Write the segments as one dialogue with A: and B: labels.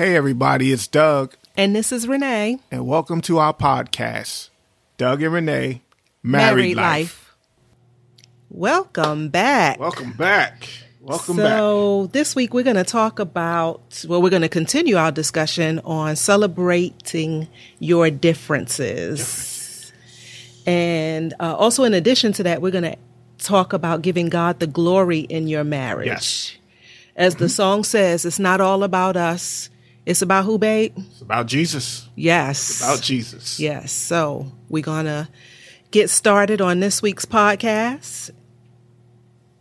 A: Hey, everybody, it's Doug,
B: And this is Renee.
A: and welcome to our podcast, Doug and Renee Married, Life.
B: Welcome back.
A: Welcome back. Welcome back.
B: so, this week we're going to talk about, well, we're going to continue our discussion on celebrating your differences. And uh, also, in addition to that, we're going to talk about giving God the glory in your marriage.
A: Yes.
B: As the song says, it's not all about us, it's about who, babe?
A: It's about Jesus.
B: Yes.
A: About Jesus.
B: Yes. So we're going to get started on this week's podcast.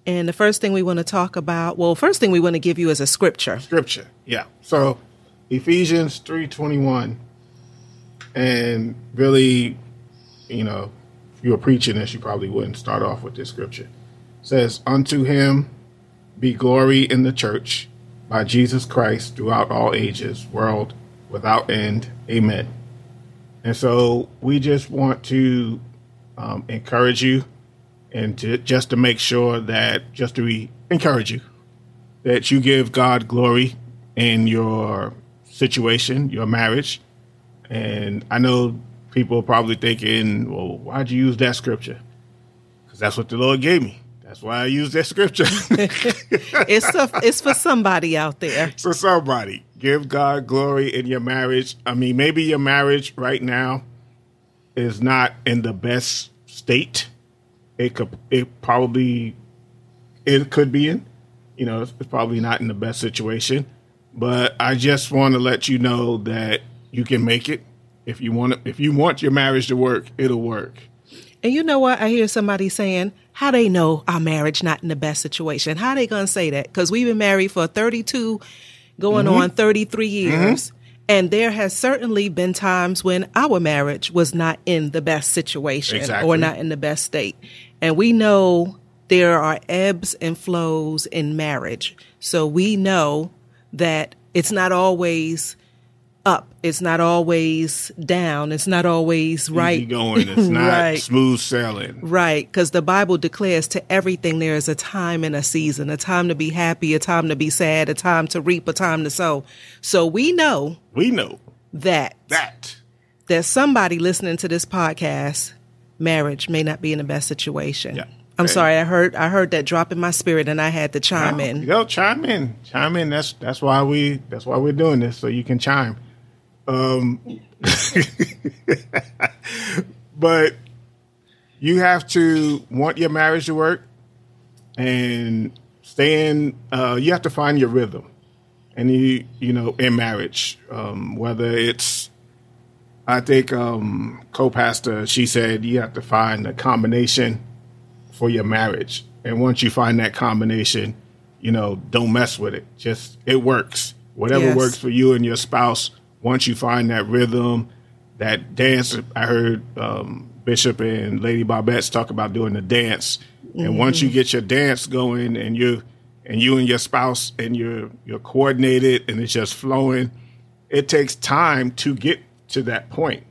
B: And the first thing we want to talk about, well, first thing we want to give you is a scripture.
A: Scripture. Yeah. So Ephesians 3.21. And really, you know, if you were preaching this, you probably wouldn't start off with this scripture. It says, Unto him be glory in the church by Jesus Christ throughout all ages, world without end. Amen. And so we just want to um, encourage you and to just to make sure that just to re- encourage you that you give God glory in your situation, your marriage. And I know people are probably thinking, well, why'd you use that scripture? Because that's what the Lord gave me. That's why I use that scripture.
B: It's a, it's for somebody out there.
A: so somebody give God glory in your marriage. I mean, maybe your marriage right now is not in the best state. It could, it probably, it could be in. You know, it's probably not in the best situation. But I just want to let you know that you can make it. If you want, if you want your marriage to work, it'll work.
B: And you know what? I hear somebody saying, how they know our marriage not in the best situation? How they going to say that? Because we've been married for 32, going
A: Mm-hmm.
B: on 33 years. And there has certainly been times when our marriage was not in the best situation
A: Exactly.
B: or not in the best state. And we know there are ebbs and flows in marriage. So we know that it's not always up. It's not always down. It's not always right.
A: Easy going. It's not
B: Right.
A: smooth sailing.
B: Right, because the Bible declares to everything there is a time and a season, a time to be happy, a time to be sad, a time to reap, a time to sow. So we know
A: We know
B: that
A: that.
B: there's somebody listening to this podcast, marriage may not be in the best situation.
A: Yeah.
B: I'm
A: Okay.
B: sorry, I heard I heard that drop in my spirit and I had to chime in.
A: Yo, chime in, chime in. That's that's why we that's why we're doing this, so you can chime. Um, but you have to want your marriage to work and stay in. Uh, you have to find your rhythm, and you you know in marriage, um, whether it's I think um, co-pastor she said you have to find a combination for your marriage. And once you find that combination, you know, don't mess with it. Just it works. Whatever
B: Yes.
A: works for you and your spouse. Once you find that rhythm, that dance. I heard um, Bishop and Lady Barbettes talk about doing the dance. And once you get your dance going, and you and you and your spouse and you're you're coordinated and it's just flowing, it takes time to get to that point.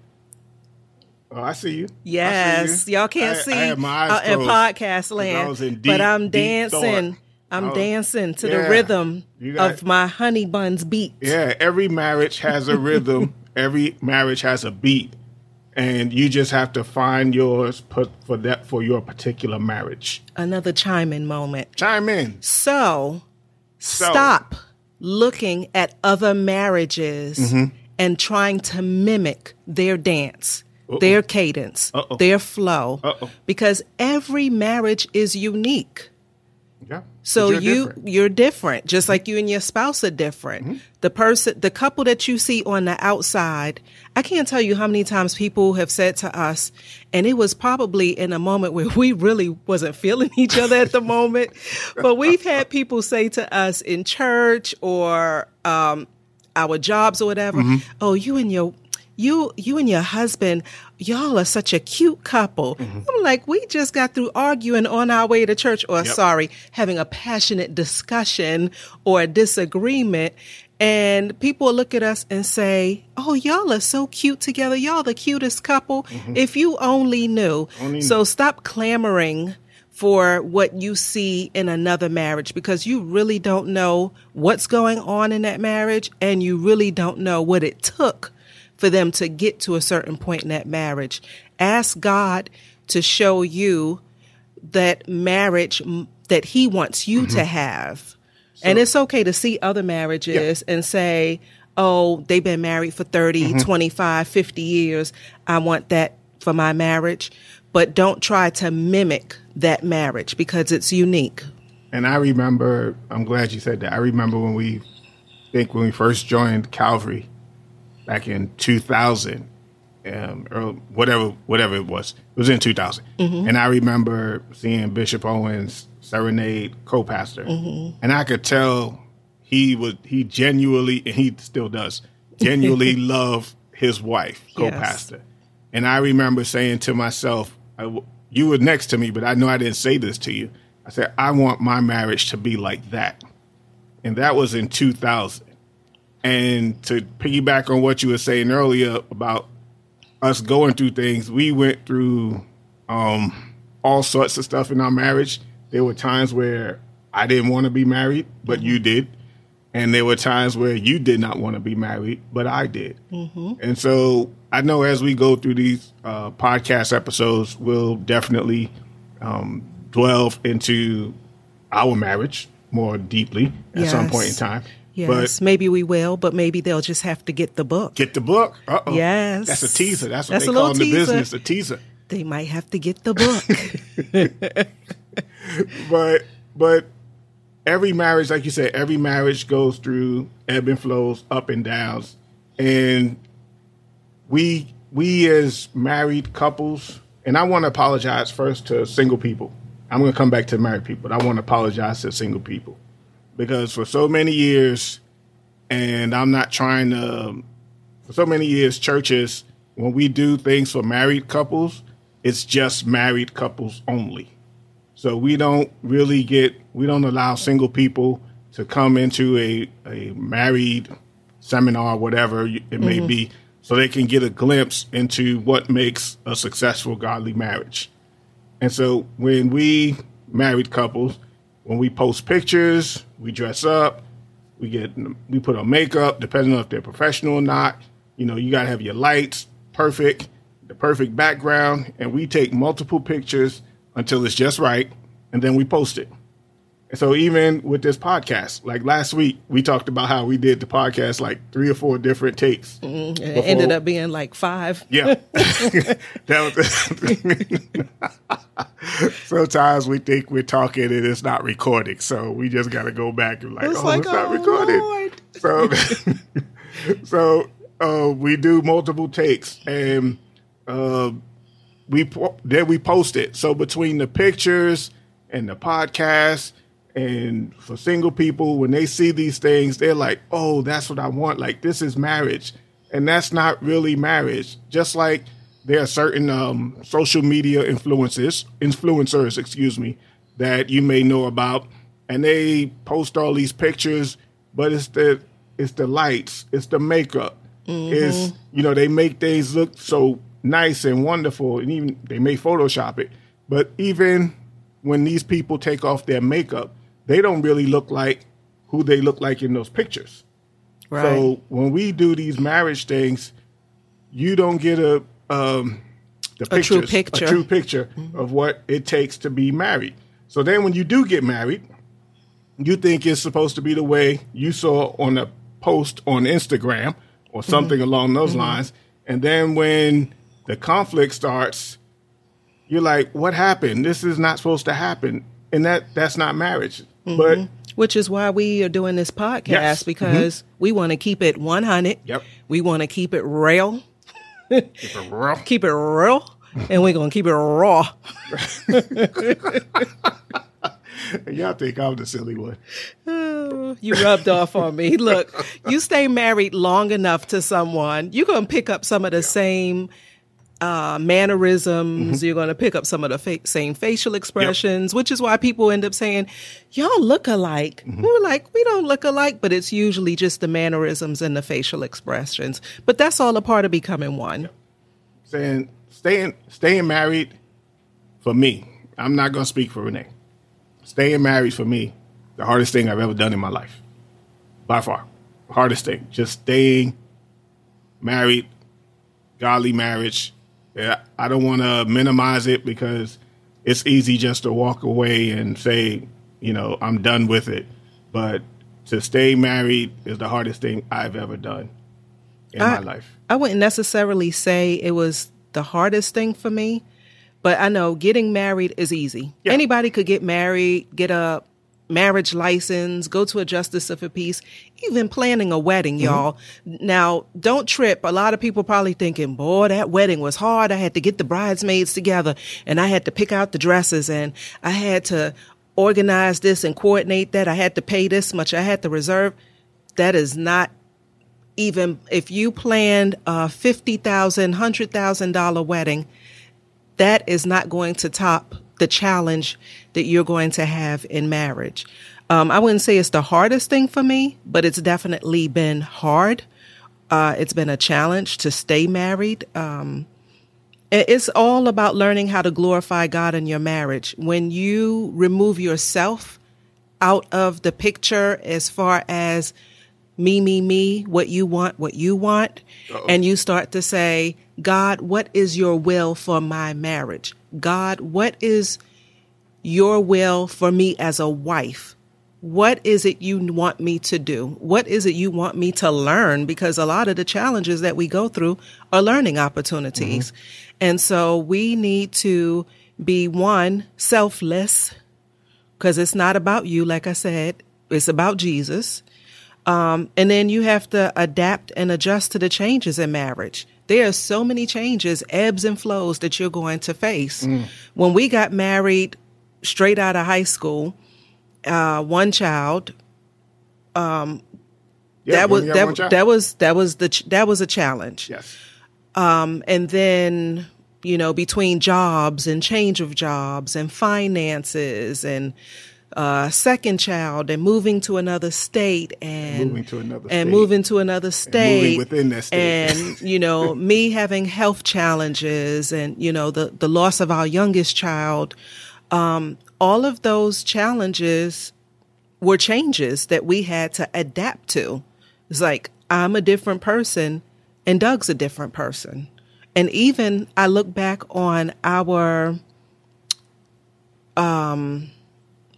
A: Oh, I see you. I see
B: Yes,
A: you.
B: y'all can't
A: I-
B: see
A: I had my eyes
B: uh, in podcast land, but I'm dancing.
A: thought.
B: I'm
A: was-
B: dancing to
A: Yeah.
B: the rhythm
A: got-
B: of my honey buns beat.
A: Yeah, every marriage has a rhythm. every marriage has a beat, and you just have to find yours put for that for your particular marriage.
B: Another chime in moment.
A: Chime in.
B: So,
A: So-
B: stop looking at other marriages
A: Mm-hmm.
B: and trying to mimic their dance, their cadence,
A: Uh-oh.
B: their flow,
A: Uh-oh.
B: because every marriage is unique.
A: Yeah.
B: So
A: you're
B: you
A: different.
B: you're different, just like you and your spouse are different.
A: Mm-hmm.
B: The person, the couple that you see on the outside, I can't tell you how many times people have said to us, and it was probably in a moment where we really wasn't feeling each other at the moment, but we've had people say to us in church or um, our jobs or whatever,
A: Mm-hmm.
B: "Oh, you and your." You, you and your husband, y'all are such a cute couple.
A: Mm-hmm.
B: I'm like, we just got through arguing on our way to church, or
A: Yep.
B: sorry, having a passionate discussion or a disagreement. And people look at us and say, Oh, y'all are so cute together. Y'all the cutest couple. If you only knew.
A: Mm-hmm. Only
B: so stop clamoring for what you see in another marriage because you really don't know what's going on in that marriage and you really don't know what it took for them to get to a certain point in that marriage. Ask God to show you that marriage that He wants you mm-hmm. to have. So, and it's okay to see other marriages yeah. and say, oh, they've been married for 30, mm-hmm. 25, 50 years. I want that for my marriage. But don't try to mimic that marriage because it's unique.
A: And I remember, I'm glad you said that. I remember when we, I think when we first joined Calvary back in 2000, um, or whatever, whatever it was. It was in 2000. Mm-hmm. And I remember seeing Bishop Owens serenade co-pastor. Mm-hmm. And I could tell he was he genuinely, and he still does, genuinely love his wife, co-pastor. Yes. And I remember saying to myself, I, you were next to me, but I know I didn't say this to you. I said, I want my marriage to be like that. And that was in 2000. And to piggyback on what you were saying earlier about us going through things, we went through um, all sorts of stuff in our marriage. There were times where I didn't want to be married, but you did. And there were times where you did not want to be married, but I did. Mm-hmm. And so I know as we go through these uh, podcast episodes, we'll definitely um, delve into our marriage more deeply at yes. some point in time.
B: Yes, but maybe we will, but maybe they'll just have to get the book.
A: Get the book. Uh-oh.
B: Yes,
A: that's a teaser. That's what that's they call in the business a teaser.
B: They might have to get the book.
A: but but every marriage, like you said, every marriage goes through ebb and flows, up and downs, and we we as married couples, and I want to apologize first to single people. I'm going to come back to married people. I want to apologize to single people because for so many years, and I'm not trying to. For so many years, churches when we do things for married couples, it's just married couples only. So we don't really get we don't allow single people to come into a a married seminar, whatever it may mm-hmm. be, so they can get a glimpse into what makes a successful godly marriage. And so when we married couples, when we post pictures, we dress up, we get we put on makeup, depending on if they're professional or not. You know, you gotta have your lights perfect, the perfect background, and we take multiple pictures until it's just right, and then we post it. So even with this podcast, like last week, we talked about how we did the podcast like three or four different takes.
B: Mm-hmm. It ended up being like five.
A: Yeah. that was, sometimes we think we're talking and it's not recording, so we just got to go back and like, it's oh, like, it's not oh, recorded. So, so uh, we do multiple takes and uh, we then we post it. So between the pictures and the podcast and for single people, when they see these things, they're like, oh, that's what I want. Like, this is marriage. And that's not really marriage. Just like there are certain um, social media influences, influencers, excuse me, that you may know about, and they post all these pictures, but it's the it's the lights, it's the makeup, mm-hmm. it's you know they make things look so nice and wonderful, and even they may Photoshop it. But even when these people take off their makeup, they don't really look like who they look like in those pictures. Right. So when we do these marriage things, you don't get a um, the
B: a true picture,
A: a true picture mm-hmm. of what it takes to be married. So then, when you do get married, you think it's supposed to be the way you saw on a post on Instagram or mm-hmm. something mm-hmm. along those mm-hmm. lines. And then when the conflict starts, you're like, "What happened? This is not supposed to happen." And that that's not marriage. Mm-hmm. But
B: which is why we are doing this podcast yes. because mm-hmm. we want to keep it 100.
A: Yep.
B: We want to keep it real.
A: keep it real.
B: keep it real. and we're going to keep it raw.
A: Y'all think I'm the silly one.
B: you rubbed off on me. Look, you stay married long enough to someone, you're going to pick up some of the same uh, mannerisms. Mm-hmm. You're going to pick up some of the fa- same facial expressions, yep. which is why people end up saying, "Y'all look alike." Mm-hmm. We're like, we don't look alike, but it's usually just the mannerisms and the facial expressions. But that's all a part of becoming one.
A: Saying staying staying married for me, I'm not going to speak for Renee. Staying married for me, the hardest thing I've ever done in my life, by far, hardest thing. Just staying married, godly marriage. Yeah, I don't want to minimize it because it's easy just to walk away and say, you know, I'm done with it. But to stay married is the hardest thing I've ever done in
B: I,
A: my life.
B: I wouldn't necessarily say it was the hardest thing for me, but I know getting married is easy.
A: Yeah.
B: Anybody could get married, get a marriage license, go to a justice of a peace, even planning a wedding, mm-hmm. y'all. Now, don't trip. A lot of people probably thinking, boy, that wedding was hard. I had to get the bridesmaids together and I had to pick out the dresses and I had to organize this and coordinate that. I had to pay this much. I had to reserve. That is not even if you planned a $50,000, $100,000 wedding, that is not going to top the challenge that you're going to have in marriage. Um, I wouldn't say it's the hardest thing for me, but it's definitely been hard. Uh, it's been a challenge to stay married. Um, it's all about learning how to glorify God in your marriage. When you remove yourself out of the picture as far as me, me, me, what you want, what you want, and you start to say, God, what is your will for my marriage? God, what is your will for me as a wife? What is it you want me to do? What is it you want me to learn? Because a lot of the challenges that we go through are learning opportunities. And so we need to be one, selfless, because it's not about you, like I said, it's about Jesus. Um, and then you have to adapt and adjust to the changes in marriage. There are so many changes, ebbs and flows that you're going to face. When we got married straight out of high school, uh, one child,
A: Yeah,
B: that was that,
A: child.
B: that was that was the ch- that was a challenge.
A: yes.
B: Um, and then you know between jobs and change of jobs and finances and uh, second child and moving to another state and
A: Moving to another
B: and
A: state.
B: moving to another state
A: within that state.
B: and you know me having health challenges and you know the the loss of our youngest child um, all of those challenges were changes that we had to adapt to it's like i'm a different person and doug's a different person and even i look back on our um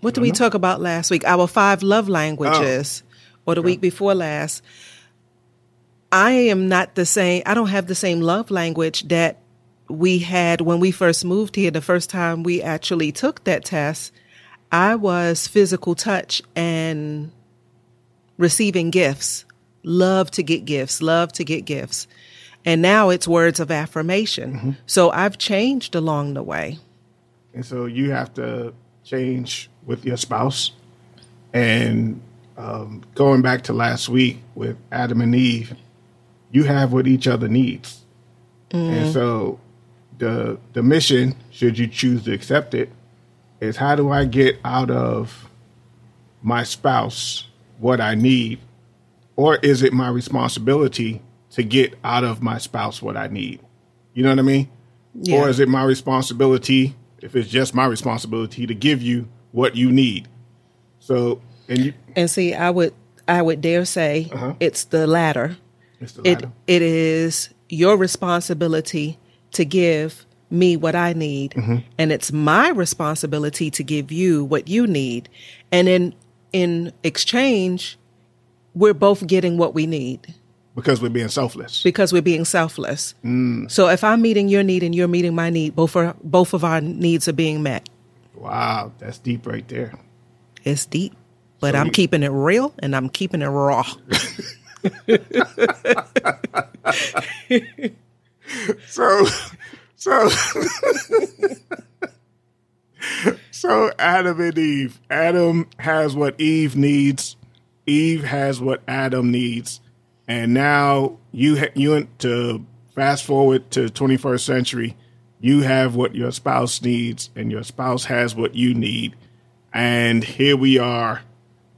B: what did we talk about last week our five love languages oh. or the week before last I am not the same. I don't have the same love language that we had when we first moved here. The first time we actually took that test, I was physical touch and receiving gifts. Love to get gifts, love to get gifts. And now it's words of affirmation. Mm-hmm. So I've changed along the way.
A: And so you have to change with your spouse. And um, going back to last week with Adam and Eve, you have what each other needs. And so the the mission, should you choose to accept it, is how do I get out of my spouse what I need? Or is it my responsibility to get out of my spouse what I need? You know what I mean?
B: Yeah.
A: Or is it my responsibility, if it's just my responsibility, to give you what you need? So, and you,
B: And see, I would I would dare say uh-huh. it's the latter.
A: it's the
B: It it is your responsibility to give me what I need, mm-hmm. and it's my responsibility to give you what you need. And in in exchange, we're both getting what we need
A: because we're being selfless.
B: because we're being selfless. Mm. So if I'm meeting your need and you're meeting my need, both are both of our needs are being met.
A: Wow, that's deep right there.
B: It's deep, but
A: So
B: I'm
A: you-
B: keeping it real and I'm keeping it raw.
A: So, so, so Adam and Eve. Adam has what Eve needs. Eve has what Adam needs, and now you ha- you to fast forward to 21st century. You have what your spouse needs, and your spouse has what you need, and here we are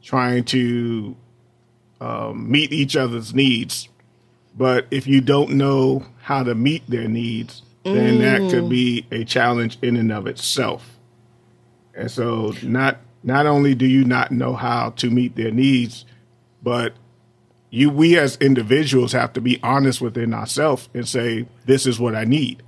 A: trying to um, meet each other's needs. But if you don't know how to meet their needs, then that could be a challenge in and of itself. And so not not only do you not know how to meet their needs, but you we as individuals have to be honest within ourselves and say, this is what I need.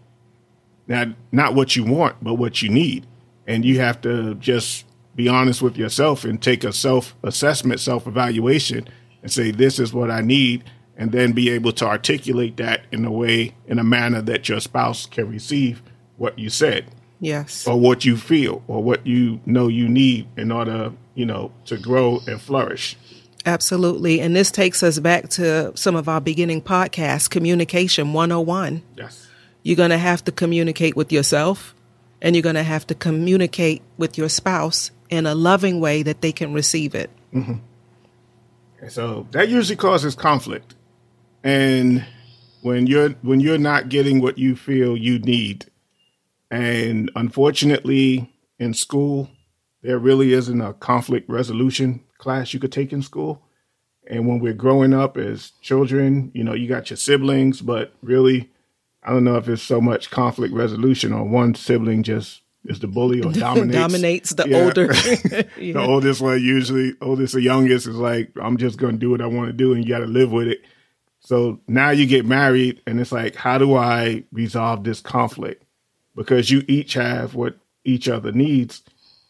A: Now not what you want, but what you need. And you have to just be honest with yourself and take a self assessment, self evaluation and say, this is what I need. And then be able to articulate that in a way, in a manner that your spouse can receive what you said
B: Yes.
A: or what you feel or what you know you need in order, you know, to grow and flourish.
B: Absolutely. And this takes us back to some of our beginning podcasts, Communication 101.
A: Yes.
B: You're going to have to communicate with yourself and you're going to have to communicate with your spouse in a loving way that they can receive it. Mm-hmm.
A: And so that usually causes conflict. And when you're when you're not getting what you feel you need, and unfortunately in school, there really isn't a conflict resolution class you could take in school. And when we're growing up as children, you know, you got your siblings, but really, I don't know if it's so much conflict resolution or one sibling just is the bully or dominates.
B: Dominates the
A: Yeah.
B: older.
A: the oldest one usually oldest or youngest is like i'm just going to do what i want to do and you got to live with it so now you get married and it's like how do i resolve this conflict because you each have what each other needs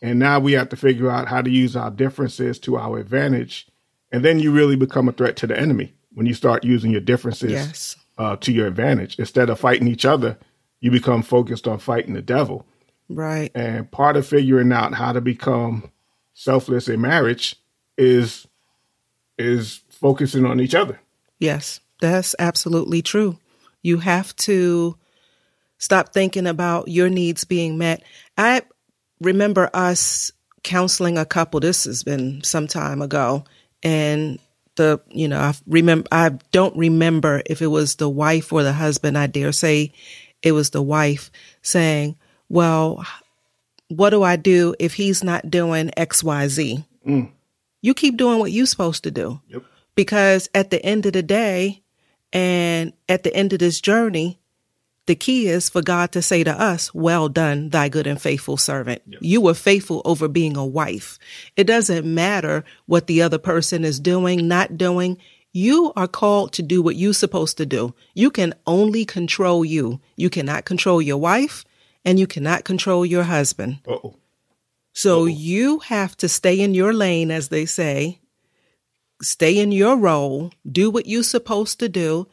A: and now we have to figure out how to use our differences to our advantage and then you really become a threat to the enemy when you start using your differences
B: Yes.
A: Uh, to your advantage instead of fighting each other you become focused on fighting the devil
B: right.
A: and part of figuring out how to become selfless in marriage is is focusing on each other.
B: Yes, that's absolutely true. You have to stop thinking about your needs being met. I remember us counseling a couple. This has been some time ago, and the you know I remember I don't remember if it was the wife or the husband. I dare say it was the wife saying, "Well, what do I do if he's not doing X, Y, Z? Mm. You keep doing what you're supposed to do."
A: Yep.
B: because at the end of the day and at the end of this journey the key is for god to say to us well done thy good and faithful servant. You were faithful over being a wife. It doesn't matter what the other person is doing not doing. You are called to do what you're supposed to do. You can only control you. You cannot control your wife and you cannot control your husband.
A: Uh-oh.
B: so you have to stay in your lane, as they say, stay in your role, do what you're supposed to do.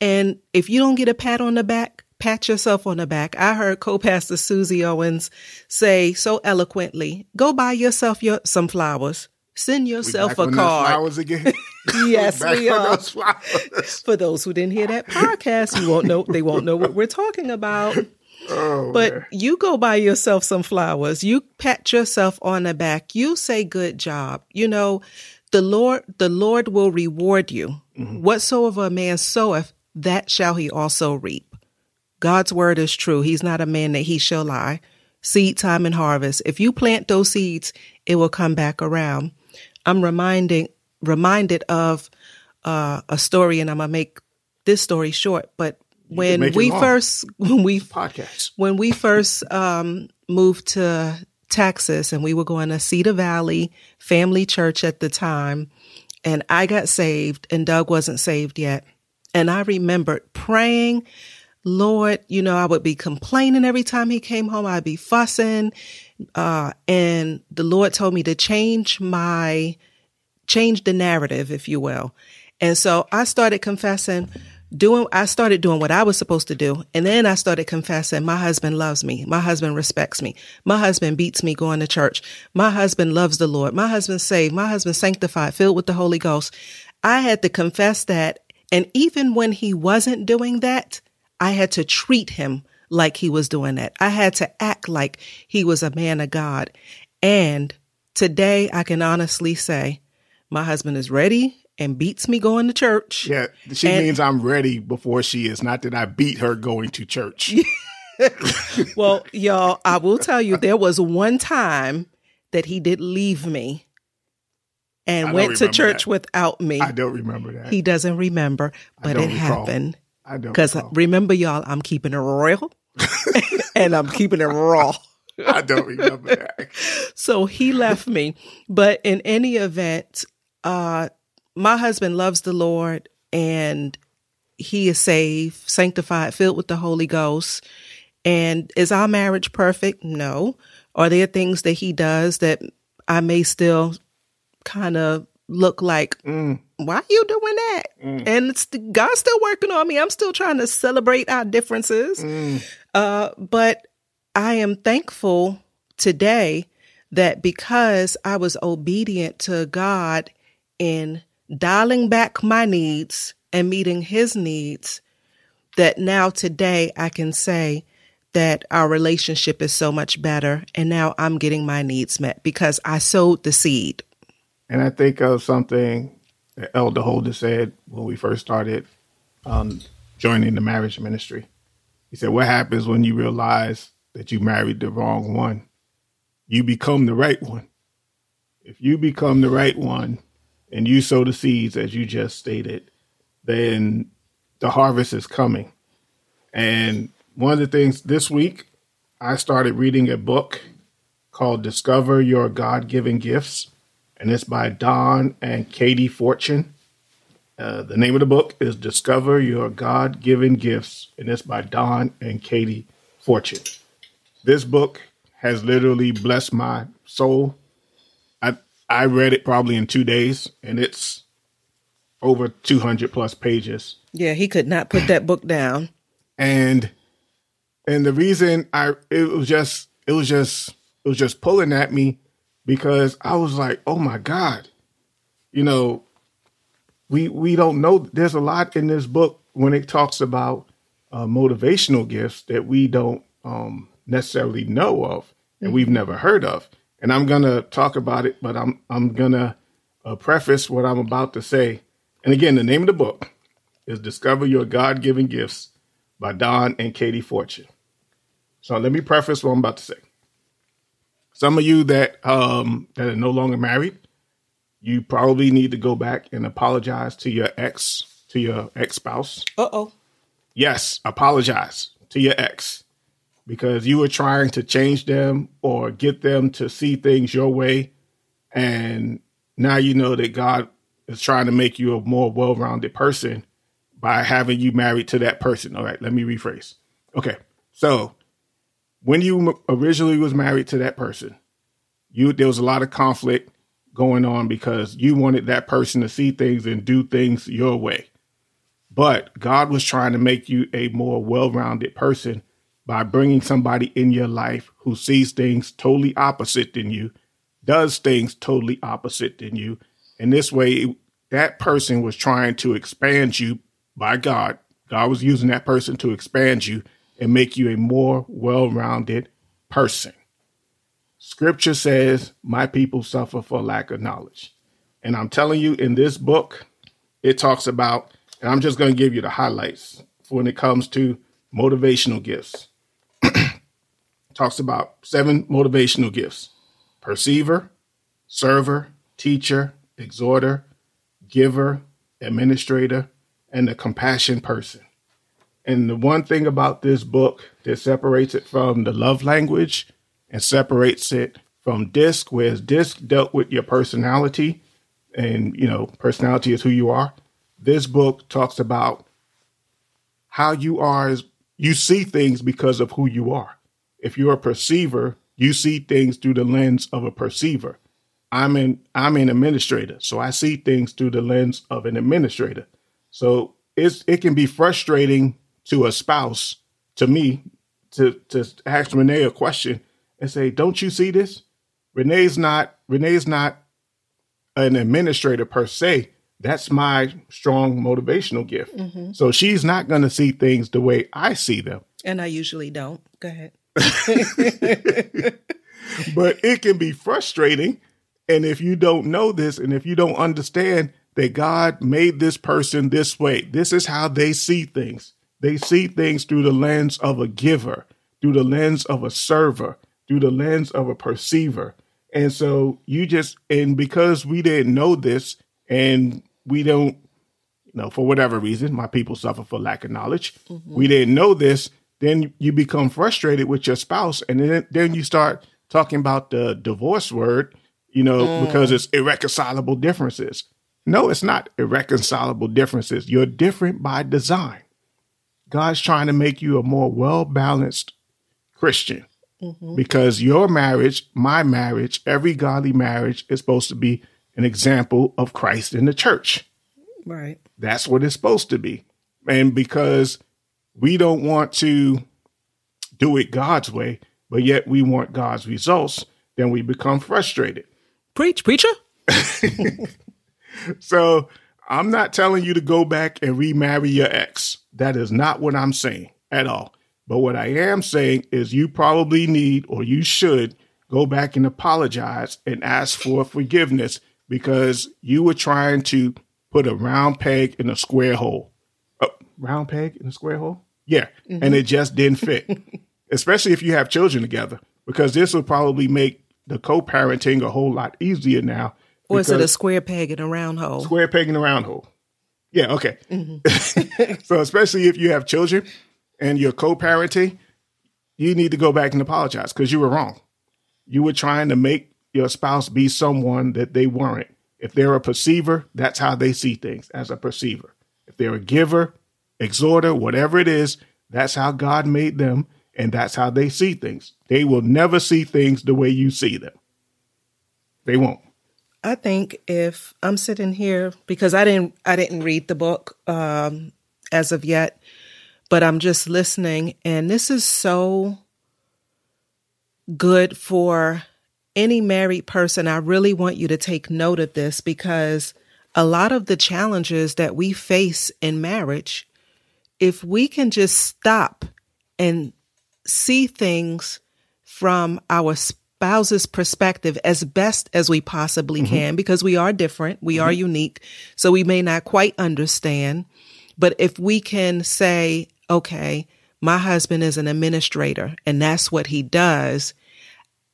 B: And if you don't get a pat on the back, pat yourself on the back. I heard co-pastor Susie Owens say so eloquently, go buy yourself your, some flowers. Send yourself a card.
A: flowers again.
B: Yes, we are.
A: those.
B: For those who didn't hear that podcast, you won't know they won't know what we're talking about.
A: Oh,
B: But
A: man.
B: you go buy yourself some flowers. You pat yourself on the back. You say good job. You know, the Lord the Lord will reward you. Mm-hmm. Whatsoever a man soweth, that shall he also reap. God's word is true. He's not a man that he shall lie. Seed time and harvest. If you plant those seeds, it will come back around. I'm reminding reminded of uh, a story, and I'm gonna make this story short. But when we
A: long.
B: first when we
A: podcast.
B: when we first um, moved to Texas and we were going to Cedar Valley Family Church at the time, and I got saved and Doug wasn't saved yet. And I remembered praying, Lord, you know, I would be complaining every time he came home. I'd be fussing. Uh, and the Lord told me to change my, change the narrative, if you will. And so I started confessing, doing, I started doing what I was supposed to do. And then I started confessing, my husband loves me. My husband respects me. My husband beats me going to church. My husband loves the Lord. My husband saved. My husband sanctified, filled with the Holy Ghost. I had to confess that. And even when he wasn't doing that, I had to treat him like he was doing that. I had to act like he was a man of God. And today I can honestly say my husband is ready and beats me going to church.
A: Yeah, she
B: And-
A: means I'm ready before she is. Not that I beat her going to church.
B: Well, y'all, I will tell you, there was one time that he did leave me and went to church
A: that.
B: without me.
A: I don't remember that.
B: He doesn't remember, but it
A: recall.
B: happened.
A: I don't.
B: Because remember, y'all, I'm keeping it real and I'm keeping it raw.
A: I don't remember that.
B: So he left me. But in any event, uh, my husband loves the Lord and he is saved, sanctified, filled with the Holy Ghost. And is our marriage perfect? No. Are there things that he does that I may still kind of look like, mm. why are you doing that? Mm. And it's God's still working on me. I'm still trying to celebrate our differences. Mm. Uh, but I am thankful today that because I was obedient to God in dialing back my needs and meeting his needs, that now today I can say that our relationship is so much better. And now I'm getting my needs met because I sowed the seed.
A: And I think of something that Elder Holder said when we first started um, joining the marriage ministry. He said, What happens when you realize that you married the wrong one? You become the right one. If you become the right one and you sow the seeds, as you just stated, then the harvest is coming. And one of the things this week, I started reading a book called Discover Your God Given Gifts and it's by Don and Katie Fortune. Uh, the name of the book is Discover Your God Given Gifts, and it's by Don and Katie Fortune. This book has literally blessed my soul. I I read it probably in two days, and it's over 200 plus pages.
B: Yeah, he could not put that book down.
A: And and the reason I it was just it was just it was just pulling at me because I was like, oh my God, you know, we we don't know. There's a lot in this book when it talks about uh, motivational gifts that we don't um, necessarily know of and we've mm-hmm. never heard of. And I'm gonna talk about it, but I'm I'm gonna uh, preface what I'm about to say. And again, the name of the book is "Discover Your God-Given Gifts" by Don and Katie Fortune. So let me preface what I'm about to say. Some of you that um, that are no longer married, you probably need to go back and apologize to your ex, to your ex spouse.
B: Uh oh.
A: Yes, apologize to your ex because you were trying to change them or get them to see things your way, and now you know that God is trying to make you a more well-rounded person by having you married to that person. All right, let me rephrase. Okay, so when you originally was married to that person, you there was a lot of conflict going on because you wanted that person to see things and do things your way. But God was trying to make you a more well-rounded person by bringing somebody in your life who sees things totally opposite than you, does things totally opposite than you. And this way, that person was trying to expand you by God. God was using that person to expand you and make you a more well rounded person. Scripture says, My people suffer for lack of knowledge. And I'm telling you, in this book, it talks about, and I'm just going to give you the highlights when it comes to motivational gifts. talks about seven motivational gifts perceiver, server, teacher, exhorter, giver, administrator, and the compassion person. And the one thing about this book that separates it from the love language and separates it from DISC, whereas DISC dealt with your personality and, you know, personality is who you are. This book talks about how you are as you see things because of who you are. If you're a perceiver, you see things through the lens of a perceiver. I'm an I'm an administrator, so I see things through the lens of an administrator. So it's it can be frustrating to a spouse, to me, to to ask Renee a question and say, "Don't you see this?" Renee's not Renee's not an administrator per se. That's my strong motivational gift. Mm-hmm. So she's not going to see things the way I see them.
B: And I usually don't. Go ahead.
A: but it can be frustrating. And if you don't know this and if you don't understand that God made this person this way, this is how they see things. They see things through the lens of a giver, through the lens of a server, through the lens of a perceiver. And so you just, and because we didn't know this and we don't, you know, for whatever reason, my people suffer for lack of knowledge. Mm-hmm. We didn't know this, then you become frustrated with your spouse, and then then you start talking about the divorce word, you know, mm. because it's irreconcilable differences. No, it's not irreconcilable differences. You're different by design. God's trying to make you a more well balanced Christian mm-hmm. because your marriage, my marriage, every godly marriage is supposed to be an example of Christ in the church.
B: Right.
A: That's what it's supposed to be. And because we don't want to do it God's way, but yet we want God's results, then we become frustrated.
B: Preach, preacher.
A: so I'm not telling you to go back and remarry your ex. That is not what I'm saying at all. But what I am saying is you probably need or you should go back and apologize and ask for forgiveness because you were trying to put a round peg in a square hole. A round peg in a square hole? Yeah. Mm-hmm. And it just didn't fit. Especially if you have children together, because this will probably make the co parenting a whole lot easier now.
B: Or is it a square peg in a round hole?
A: Square peg in a round hole. Yeah, okay. Mm-hmm. so, especially if you have children and you're co parenting, you need to go back and apologize because you were wrong. You were trying to make your spouse be someone that they weren't. If they're a perceiver, that's how they see things as a perceiver. If they're a giver, exhorter, whatever it is, that's how God made them and that's how they see things. They will never see things the way you see them. They won't.
B: I think if I'm sitting here because I didn't I didn't read the book um, as of yet, but I'm just listening, and this is so good for any married person, I really want you to take note of this because a lot of the challenges that we face in marriage, if we can just stop and see things from our spouse's perspective as best as we possibly mm-hmm. can, because we are different, we mm-hmm. are unique, so we may not quite understand. But if we can say, okay, my husband is an administrator and that's what he does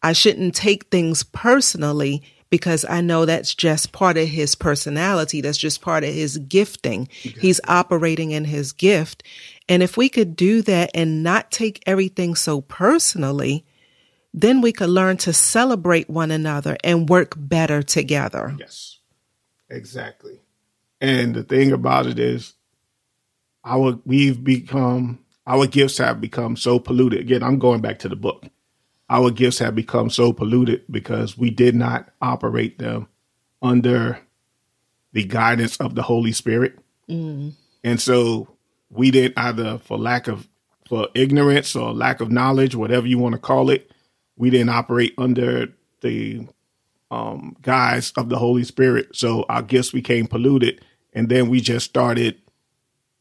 B: I shouldn't take things personally because I know that's just part of his personality. That's just part of his gifting. He's operating in his gift. And if we could do that and not take everything so personally, then we could learn to celebrate one another and work better together.
A: Yes, exactly. And the thing about it is, our we've become our gifts have become so polluted. Again, I'm going back to the book our gifts have become so polluted because we did not operate them under the guidance of the Holy Spirit. Mm. And so we didn't either for lack of for ignorance or lack of knowledge, whatever you want to call it, we didn't operate under the um, guise of the Holy Spirit. So our gifts became polluted, and then we just started.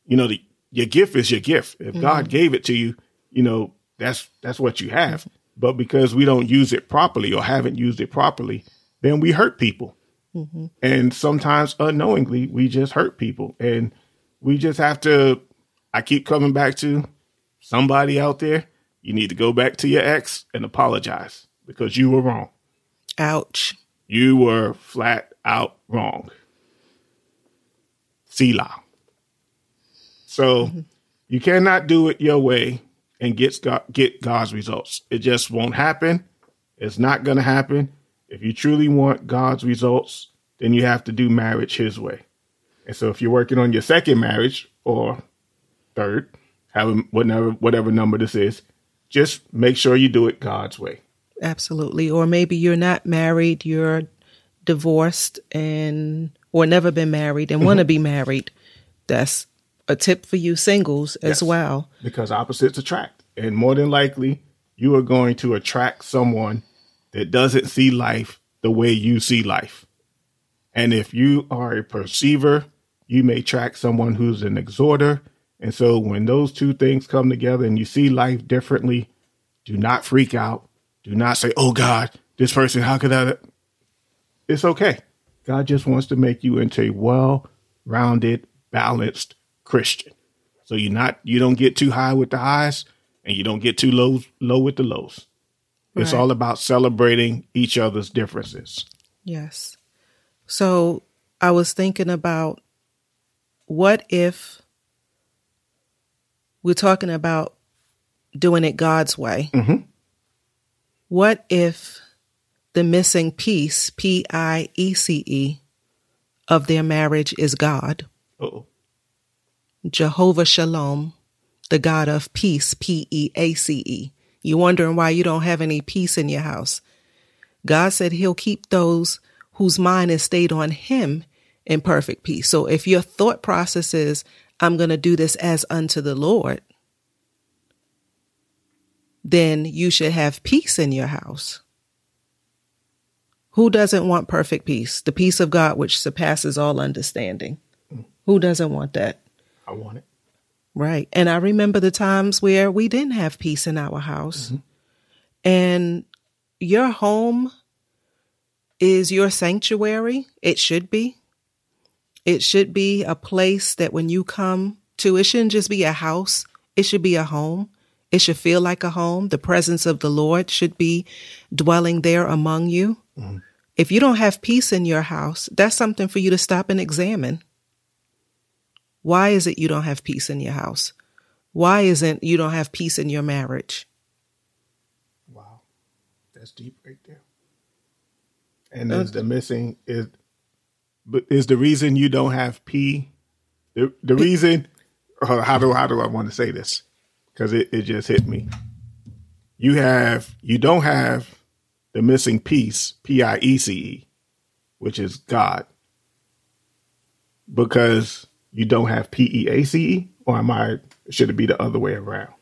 A: You know, the, your gift is your gift. If mm-hmm. God gave it to you, you know that's that's what you have. But because we don't use it properly or haven't used it properly, then we hurt people. Mm-hmm. And sometimes unknowingly, we just hurt people. And we just have to, I keep coming back to somebody out there, you need to go back to your ex and apologize because you were wrong.
B: Ouch.
A: You were flat out wrong. Selah. So mm-hmm. you cannot do it your way and get get God's results. It just won't happen. It's not going to happen. If you truly want God's results, then you have to do marriage His way. And so, if you're working on your second marriage or third, having whatever whatever number this is, just make sure you do it God's way.
B: Absolutely. Or maybe you're not married, you're divorced and or never been married and mm-hmm. want to be married. That's a tip for you singles as yes, well.
A: Because opposites attract. And more than likely, you are going to attract someone that doesn't see life the way you see life. And if you are a perceiver, you may attract someone who's an exhorter. And so when those two things come together and you see life differently, do not freak out. Do not say, oh God, this person, how could that? It's okay. God just wants to make you into a well rounded, balanced Christian. So you're not you don't get too high with the highs and you don't get too low low with the lows. Right. It's all about celebrating each other's differences.
B: Yes. So I was thinking about what if we're talking about doing it God's way.
A: Mhm.
B: What if the missing piece, P I E C E, of their marriage is God?
A: Oh,
B: Jehovah Shalom, the God of peace, P E A C E. You wondering why you don't have any peace in your house? God said he'll keep those whose mind is stayed on him in perfect peace. So if your thought process is, I'm going to do this as unto the Lord, then you should have peace in your house. Who doesn't want perfect peace? The peace of God, which surpasses all understanding. Who doesn't want that?
A: I want it.
B: Right. And I remember the times where we didn't have peace in our house. Mm-hmm. And your home is your sanctuary. It should be. It should be a place that when you come to, it shouldn't just be a house, it should be a home. It should feel like a home. The presence of the Lord should be dwelling there among you. Mm-hmm. If you don't have peace in your house, that's something for you to stop and examine. Why is it you don't have peace in your house? Why isn't you don't have peace in your marriage?
A: Wow, that's deep right there. And is uh, the missing is, but is the reason you don't have P, the the reason? uh, How do how do I want to say this? Because it, it just hit me. You have you don't have the missing piece P I E C E, which is God, because you don't have P E A C E, or am I? Should it be the other way around?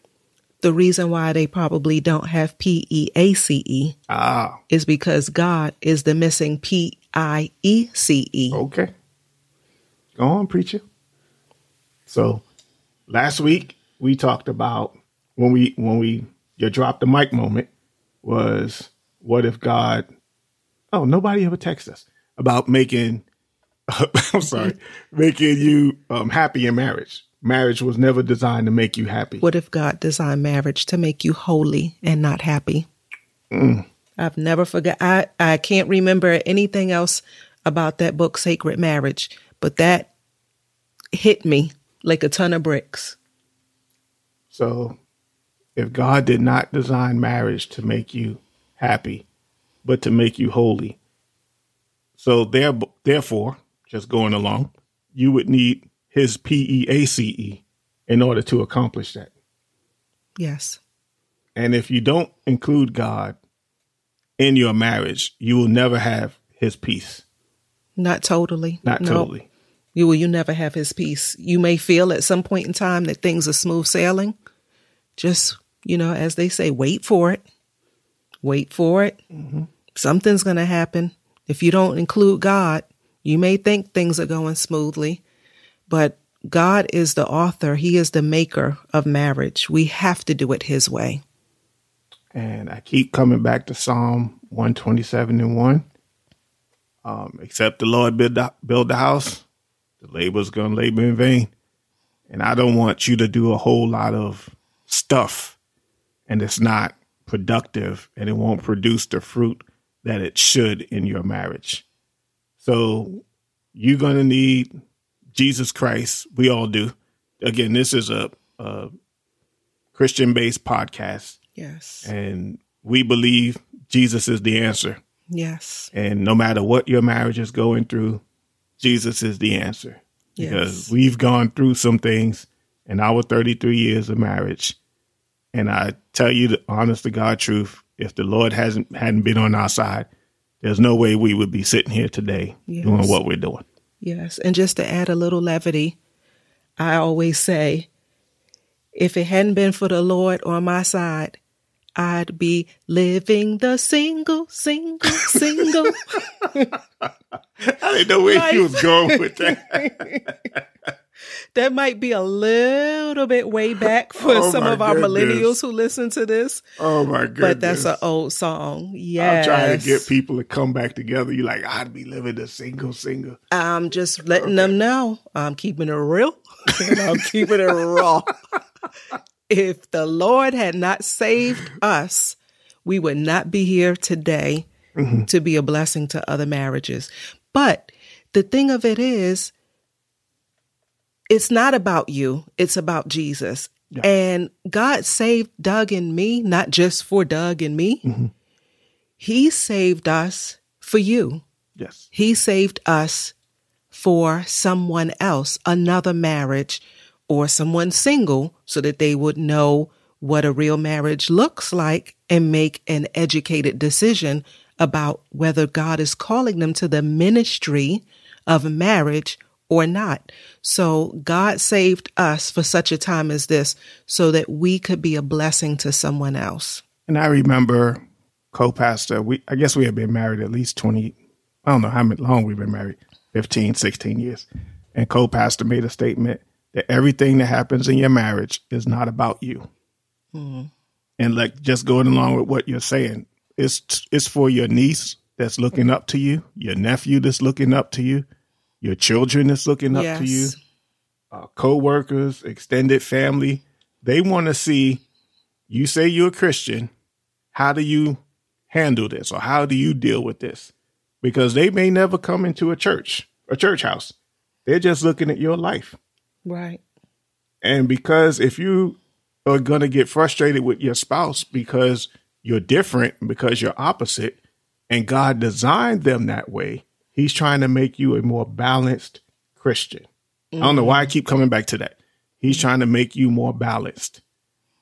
B: The reason why they probably don't have P E A C E
A: Ah,
B: is because God is the missing P I E C E.
A: Okay. Go on, preacher. So last week we talked about when we when we your drop the mic moment was what if God oh nobody ever texted us about making I'm sorry making you um, happy in marriage. Marriage was never designed to make you happy.
B: What if God designed marriage to make you holy and not happy? I've never forgot. I, I can't remember anything else about that book, Sacred Marriage, but that hit me like a ton of bricks.
A: So, if God did not design marriage to make you happy, but to make you holy, so there, therefore, just going along, you would need His P E A C E in order to accomplish that.
B: Yes.
A: And if you don't include God in your marriage, you will never have His peace.
B: Not totally.
A: Not
B: Nope.
A: totally.
B: You will you never have his peace. You may feel at some point in time that things are smooth sailing. Just, you know, as they say, wait for it. Wait for it. Mm-hmm. Something's going to happen. If you don't include God, you may think things are going smoothly, but God is the author. He is the maker of marriage. We have to do it his way.
A: And I keep coming back to Psalm 127 and 1. Um, except the Lord build the, build the house, the labor's going to labor in vain. And I don't want you to do a whole lot of stuff and it's not productive and it won't produce the fruit that it should in your marriage. So you're going to need Jesus Christ. We all do. Again, this is a, a Christian based podcast
B: Yes.
A: and we believe Jesus is the answer.
B: Yes.
A: And no matter what your marriage is going through, Jesus is the answer. Because
B: Yes.
A: we've gone through some things in our 33 years of marriage. And I tell you the honest to God truth, if the Lord hasn't hadn't been on our side, there's no way we would be sitting here today doing what we're doing.
B: Yes. And just to add a little levity, I always say, if it hadn't been for the Lord on my side, I'd be living the single, single, single.
A: I didn't know where he was going with that.
B: that might be a little bit way back for
A: Oh,
B: some of our
A: goodness.
B: millennials who listen to this,
A: Oh my goodness.
B: but that's an old song. Yes.
A: I'm trying to get people to come back together. You're like, I'd be living a single, single.
B: I'm just letting them know I'm keeping it real I'm keeping it raw. If the Lord had not saved us, we would not be here today to be a blessing to other marriages. But the thing of it is, it's not about you, it's about Jesus. Yeah. And God saved Doug and me, not just for Doug and me. Mm-hmm. He saved us for you.
A: Yes.
B: He saved us for someone else, another marriage, or someone single, so that they would know what a real marriage looks like and make an educated decision about whether God is calling them to the ministry of marriage or not. So God saved us for such a time as this so that we could be a blessing to someone else.
A: And I remember co-pastor, we I guess we had been married at least 20 I don't know how long we've been married. 15, 16 years. And co pastor made a statement that everything that happens in your marriage is not about you. Mm-hmm. And like just going along with what you're saying, it's it's for your niece that's looking up to you, your nephew that's looking up to you, your children that's looking up yes. to you, uh, co-workers, extended family. They want to see you say you're a Christian. How do you handle this, or how do you deal with this? because they may never come into a church, a church house. They're just looking at your life.
B: Right.
A: And because if you are going to get frustrated with your spouse because you're different, because you're opposite, and God designed them that way, He's trying to make you a more balanced Christian. Mm-hmm. I don't know why I keep coming back to that. He's trying to make you more balanced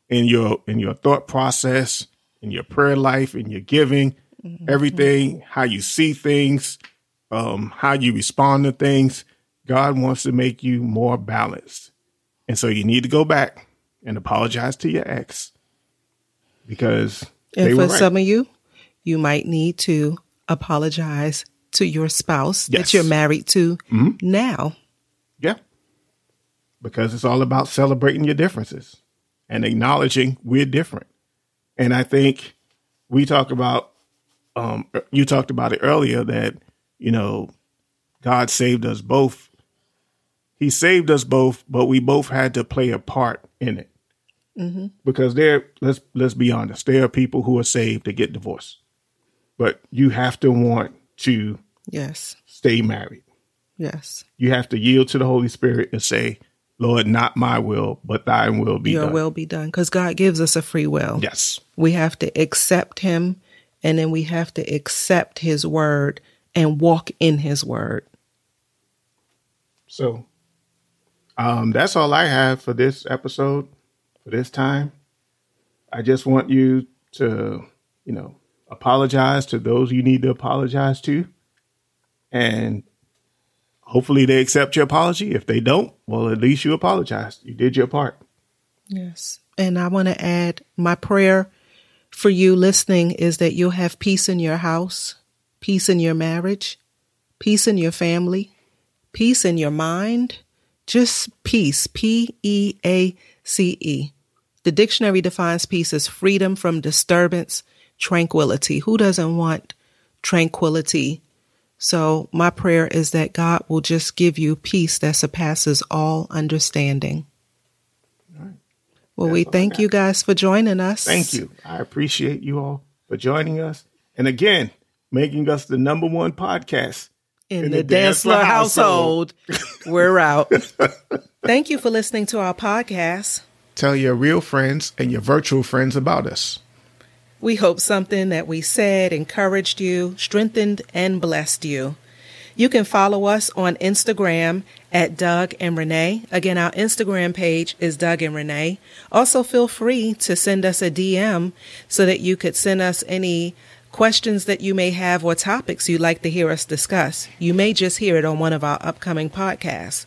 A: in your in your thought process, in your prayer life, in your giving, mm-hmm. everything, how you see things, um, how you respond to things. God wants to make you more balanced. And so you need to go back and apologize to your ex because
B: and for
A: right.
B: some of you, you might need to apologize to your spouse yes. that you're married to mm-hmm. now.
A: Yeah. Because it's all about celebrating your differences and acknowledging we're different. And I think we talk about um, you talked about it earlier that you know God saved us both. He saved us both, but we both had to play a part in it. Mm-hmm. Because there, let's let's be honest, there are people who are saved to get divorced, but you have to want to
B: yes
A: stay married.
B: Yes,
A: you have to yield to the Holy Spirit and say, Lord, not my will, but thine will be
B: Your
A: done.
B: will be done. Because God gives us a free will.
A: Yes.
B: We have to accept him and then we have to accept his word and walk in his word.
A: So um, that's all I have for this episode, for this time. I just want you to, you know, apologize to those you need to apologize to. And hopefully they accept your apology. If they don't, well, at least you apologized. You did your part.
B: Yes. And I want to add my prayer for you listening is that you'll have peace in your house, peace in your marriage, peace in your family, peace in your mind, just peace, P E A C E. The dictionary defines peace as freedom from disturbance, tranquility. Who doesn't want tranquility? So, my prayer is that God will just give you peace that surpasses all understanding. Well, we thank you guys for joining us.
A: Thank you. I appreciate you all for joining us. And again, making us the number one podcast
B: in, in the, the Dantzler household. household. We're out. Thank you for listening to our podcast.
A: Tell your real friends and your virtual friends about us.
B: We hope something that we said encouraged you, strengthened, and blessed you. You can follow us on Instagram at Doug and Renee. Again, our Instagram page is Doug and Renee. Also, feel free to send us a DM so that you could send us any questions that you may have or topics you'd like to hear us discuss. You may just hear it on one of our upcoming podcasts.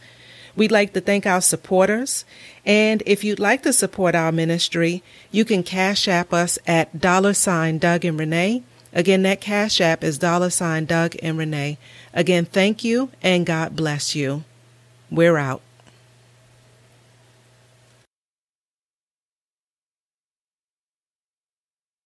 B: We'd like to thank our supporters. And if you'd like to support our ministry, you can cash app us at dollar sign Doug and Renee. Again, that cash app is dollar sign Doug and Renee. Again, thank you and God bless you. We're out.